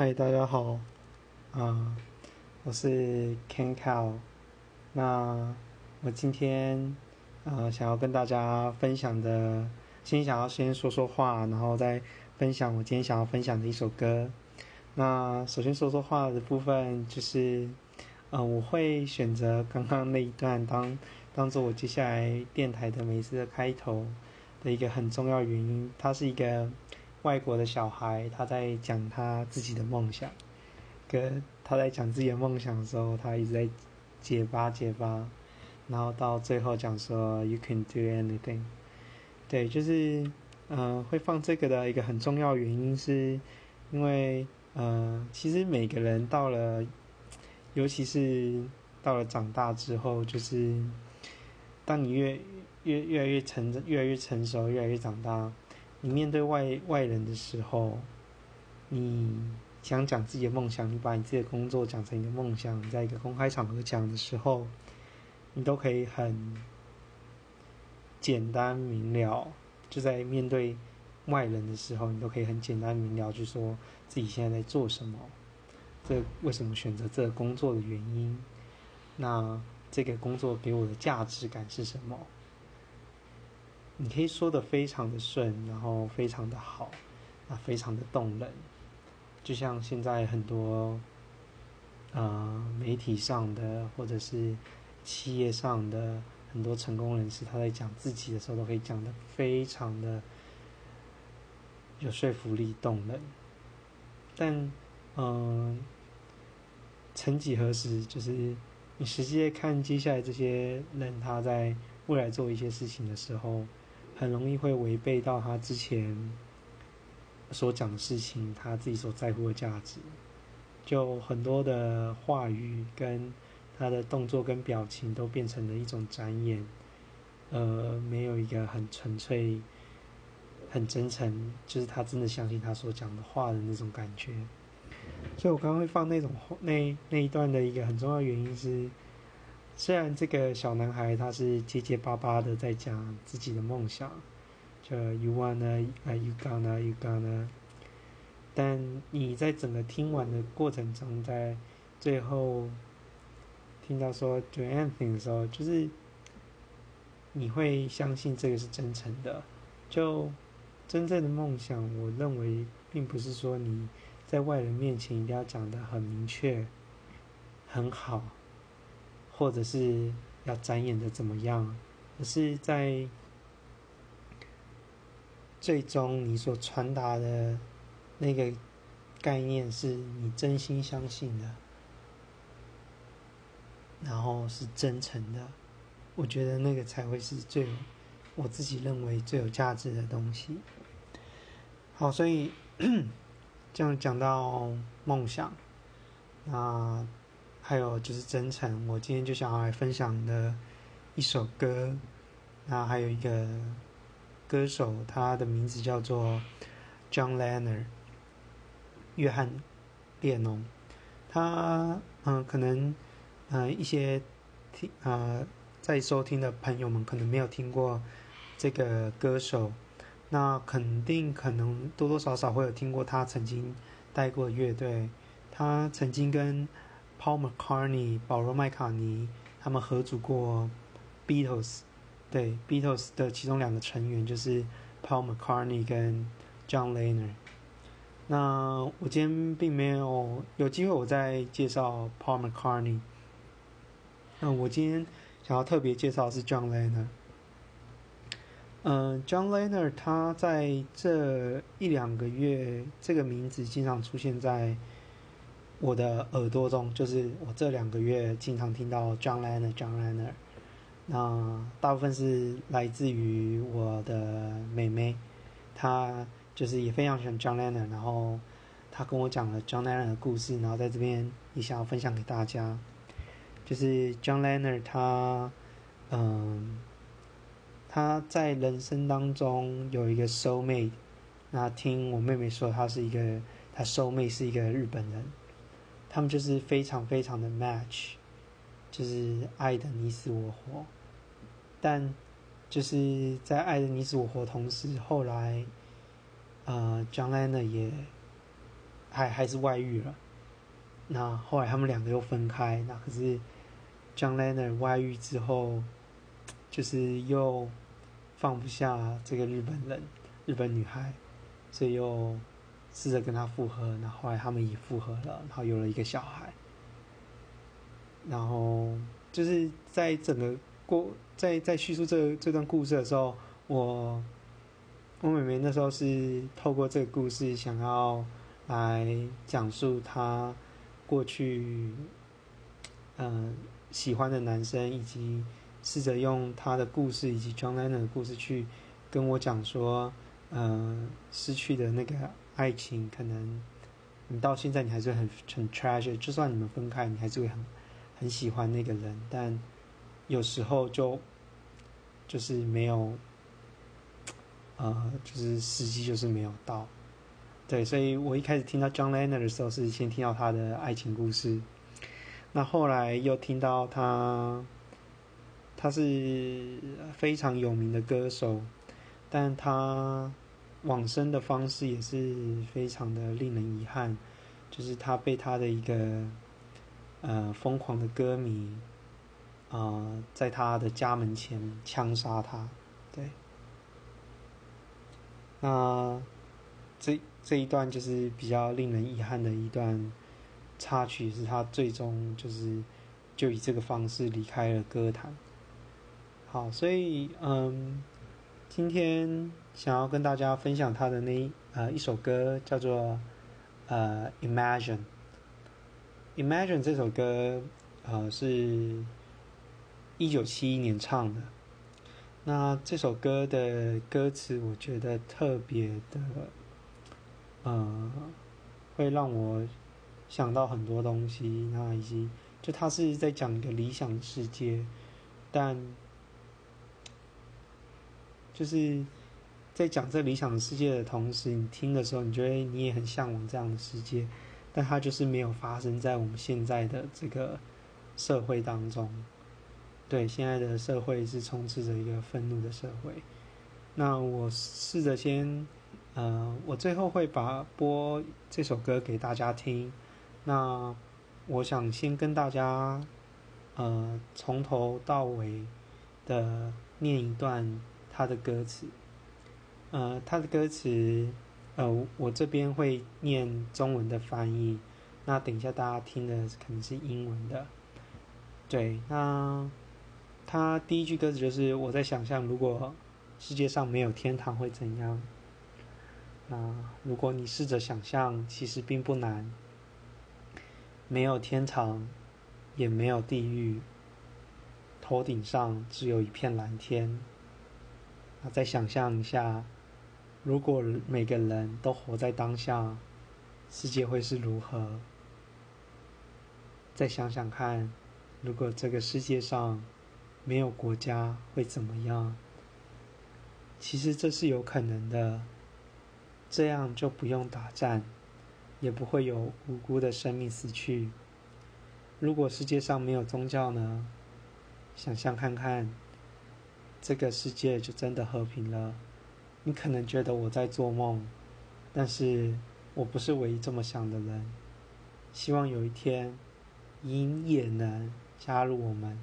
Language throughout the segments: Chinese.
嗨，大家好，啊、我是 Ken Cow。那我今天呃想要跟大家分享的，先想要先说说话，然后再分享我今天想要分享的一首歌。那首先说说话的部分就是，呃，我会选择刚刚那一段当当做我接下来电台的每一次的开头的一个很重要原因。它是一个外国的小孩，他在讲他自己的梦想，跟他在讲自己的梦想的时候，他一直在结巴结巴，然后到最后讲说 “You can do anything”。对，就是呃，会放这个的一个很重要原因是，因为呃，其实每个人到了，尤其是到了长大之后，就是当你越越越来越成越来越成熟，越来越长大，你面对外外人的时候，你想讲自己的梦想，你把你自己的工作讲成你的梦想，你在一个公开场合讲的时候，你都可以很简单明了，就在面对外人的时候，你都可以很简单明了，就说自己现在在做什么，这为什么选择这个工作的原因，那这个工作给我的价值感是什么？你可以说的非常的顺，然后非常的好，啊，非常的动人，就像现在很多，呃，媒体上的或者是企业上的很多成功人士，他在讲自己的时候，都可以讲的非常的有说服力、动人。但，嗯、曾几何时，就是你实际看接下来这些人他在未来做一些事情的时候，很容易会违背到他之前所讲的事情，他自己所在乎的价值。就很多的话语跟他的动作跟表情都变成了一种展演，呃，没有一个很纯粹、很真诚，就是他真的相信他所讲的话的那种感觉。所以我刚刚会放那种那那一段的一个很重要原因是，虽然这个小男孩他是结结巴巴的在讲自己的梦想，就 you wanna 啊 you gonna you gonna，但你在整个听完的过程中，在最后听到说 do anything 的时候，就是你会相信这个是真诚的。就真正的梦想，我认为并不是说你在外人面前一定要讲的很明确、很好，或者是要展演的怎么样，而是在最终你所传达的那个概念是你真心相信的，然后是真诚的，我觉得那个才会是最我自己认为最有价值的东西。好，所以 这样讲到梦想，那还有就是真诚，我今天就想要来分享的一首歌，那还有一个歌手，他的名字叫做 John Lennon，约翰列侬。他嗯、可能嗯、一些听呃在收听的朋友们可能没有听过这个歌手。那肯定可能多多少少会有听过他曾经带过的乐队，他曾经跟 Paul McCartney 保罗麦卡尼他们合组过 Beatles，对 Beatles 的其中两个成员就是 Paul McCartney 跟 John Lennon。那我今天并没有有机会，我再介绍 Paul McCartney。那我今天想要特别介绍的是 John Lennon。嗯、，John Lennon 他在这一两个月，这个名字经常出现在我的耳朵中，就是我这两个月经常听到 John Lennon，John Lennon。那大部分是来自于我的妹妹，她就是也非常喜欢 John Lennon，然后她跟我讲了 John Lennon 的故事，然后在这边也想要分享给大家。就是 John Lennon 他，嗯。他在人生当中有一个 soul mate，那听我妹妹说，他是一个他 soul mate 是一个日本人，他们就是非常非常的 match，就是爱的你死我活。但就是在爱的你死我活同时，后来，呃，John Lennon 也还还是外遇了。那后来他们两个又分开，那可是 John Lennon 外遇之后，就是又放不下这个日本人、日本女孩，所以又试着跟他复合。那后后来他们也复合了，然后有了一个小孩。然后就是在整个过在在叙述这这段故事的时候，我我妹妹那时候是透过这个故事想要来讲述她过去嗯喜欢的男生，以及试着用他的故事以及 John Lennon 的故事去跟我讲说，嗯失去的那个爱情，可能你到现在你还是很很 treasure，就算你们分开，你还是会很。很喜欢那个人，但有时候就就是没有，呃，就是时机就是没有到，对，所以我一开始听到 John Lennon 的时候是先听到他的爱情故事，那后来又听到他，他是非常有名的歌手，但他往生的方式也是非常的令人遗憾，就是他被他的一个。呃，疯狂的歌迷，啊，在他的家门前枪杀他，对。那这这一段就是比较令人遗憾的一段插曲，是他最终就是就以这个方式离开了歌坛。好，所以嗯，今天想要跟大家分享他的那呃一首歌，叫做呃《Imagine》。Imagine 这首歌，呃，是一九七一年唱的。那这首歌的歌词，我觉得特别的，呃，会让我想到很多东西。那以及，就他是在讲一个理想世界，但就是在讲这理想的世界的同时，你听的时候，你觉得你也很向往这样的世界。但它就是没有发生在我们现在的这个社会当中。对，现在的社会是充斥着一个愤怒的社会。那我试着先，呃，我最后会把播这首歌给大家听。那我想先跟大家，呃，从头到尾的念一段他的歌词。呃，他的歌词。呃，我这边会念中文的翻译，那等一下大家听的可能是英文的。对，那他第一句歌词就是我在想象，如果世界上没有天堂会怎样？那如果你试着想象，其实并不难。没有天堂，也没有地狱，头顶上只有一片蓝天。再想象一下。如果每个人都活在当下，世界会是如何？再想想看，如果这个世界上没有国家会怎么样？其实这是有可能的，这样就不用打战，也不会有无辜的生命死去。如果世界上没有宗教呢？想象看看，这个世界就真的和平了。你可能觉得我在做梦，但是我不是唯一这么想的人。希望有一天，鹰也能加入我们。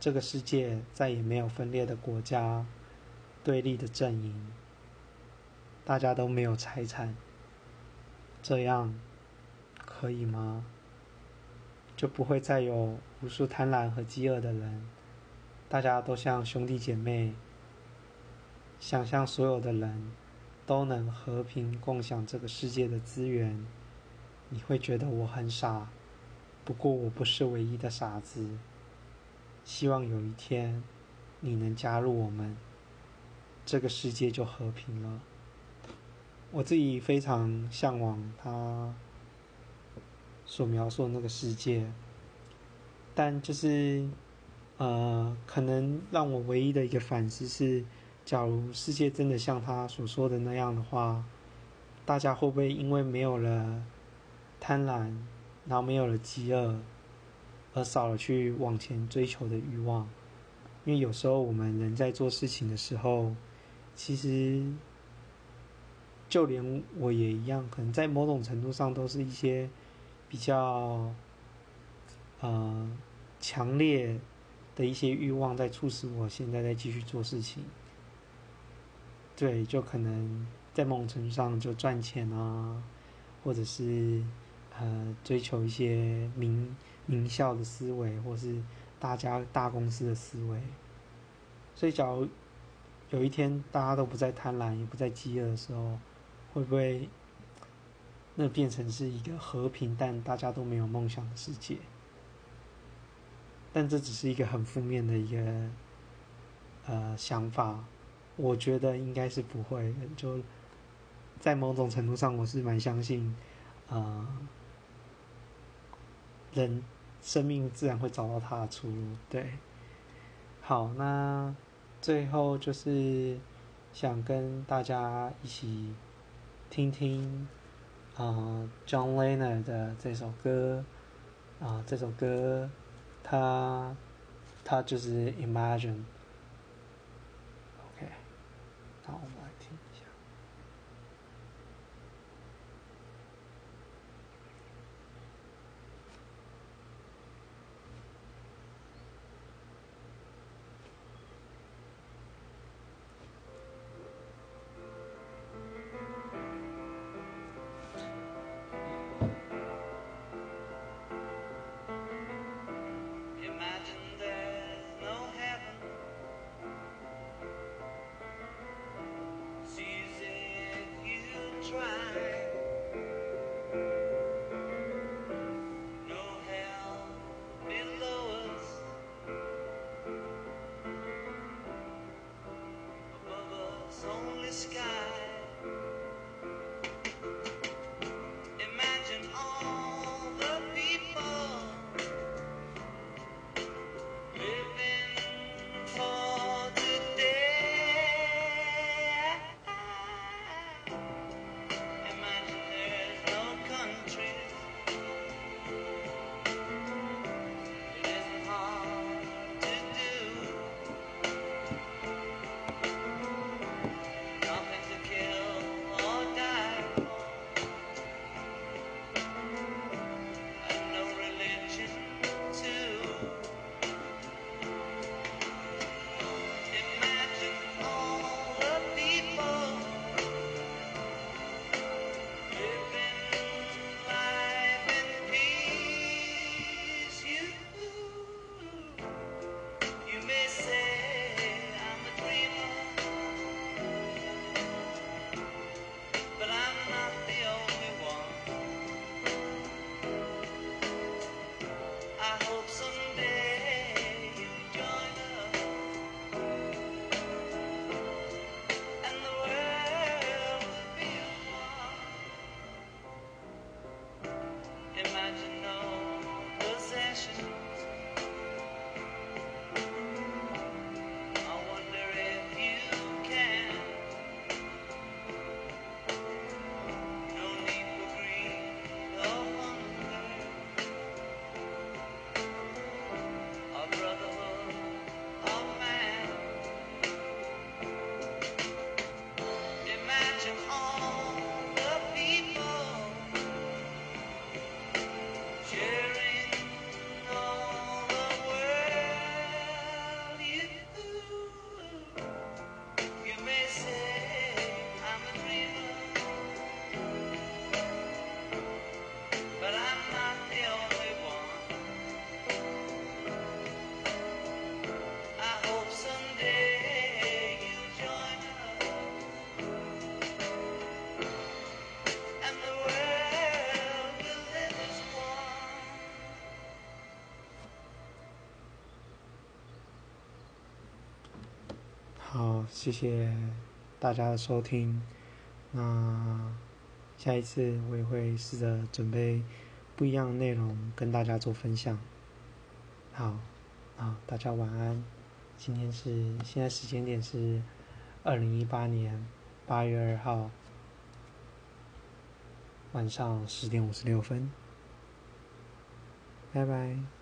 这个世界再也没有分裂的国家、对立的阵营，大家都没有财产。这样可以吗？就不会再有无数贪婪和饥饿的人，大家都像兄弟姐妹。想象所有的人都能和平共享这个世界的资源，你会觉得我很傻。不过我不是唯一的傻子。希望有一天你能加入我们，这个世界就和平了。我自己非常向往他所描述的那个世界，但就是呃，可能让我唯一的一个反思是。假如世界真的像他所说的那样的话，大家会不会因为没有了贪婪，然后没有了饥饿，而少了去往前追求的欲望？因为有时候我们人在做事情的时候，其实就连我也一样，可能在某种程度上都是一些比较呃强烈的一些欲望在促使我现在在继续做事情。对，就可能在某种程上就赚钱啊，或者是呃追求一些名名校的思维，或是大家大公司的思维。所以，假如有一天大家都不再贪婪，也不再饥饿的时候，会不会那变成是一个和平但大家都没有梦想的世界？但这只是一个很负面的一个呃想法。我觉得应该是不会，就在某种程度上，我是蛮相信，啊，人生命自然会找到他的出路。对，好，那最后就是想跟大家一起听听啊，John Lennon 的这首歌啊，这首歌，他他就是 Imagine。OK，那，我们好，谢谢大家的收听。那下一次我也会试着准备不一样的内容跟大家做分享。好，好，大家晚安。今天是现在时间点是二零一八年八月二号晚上十点五十六分。拜拜。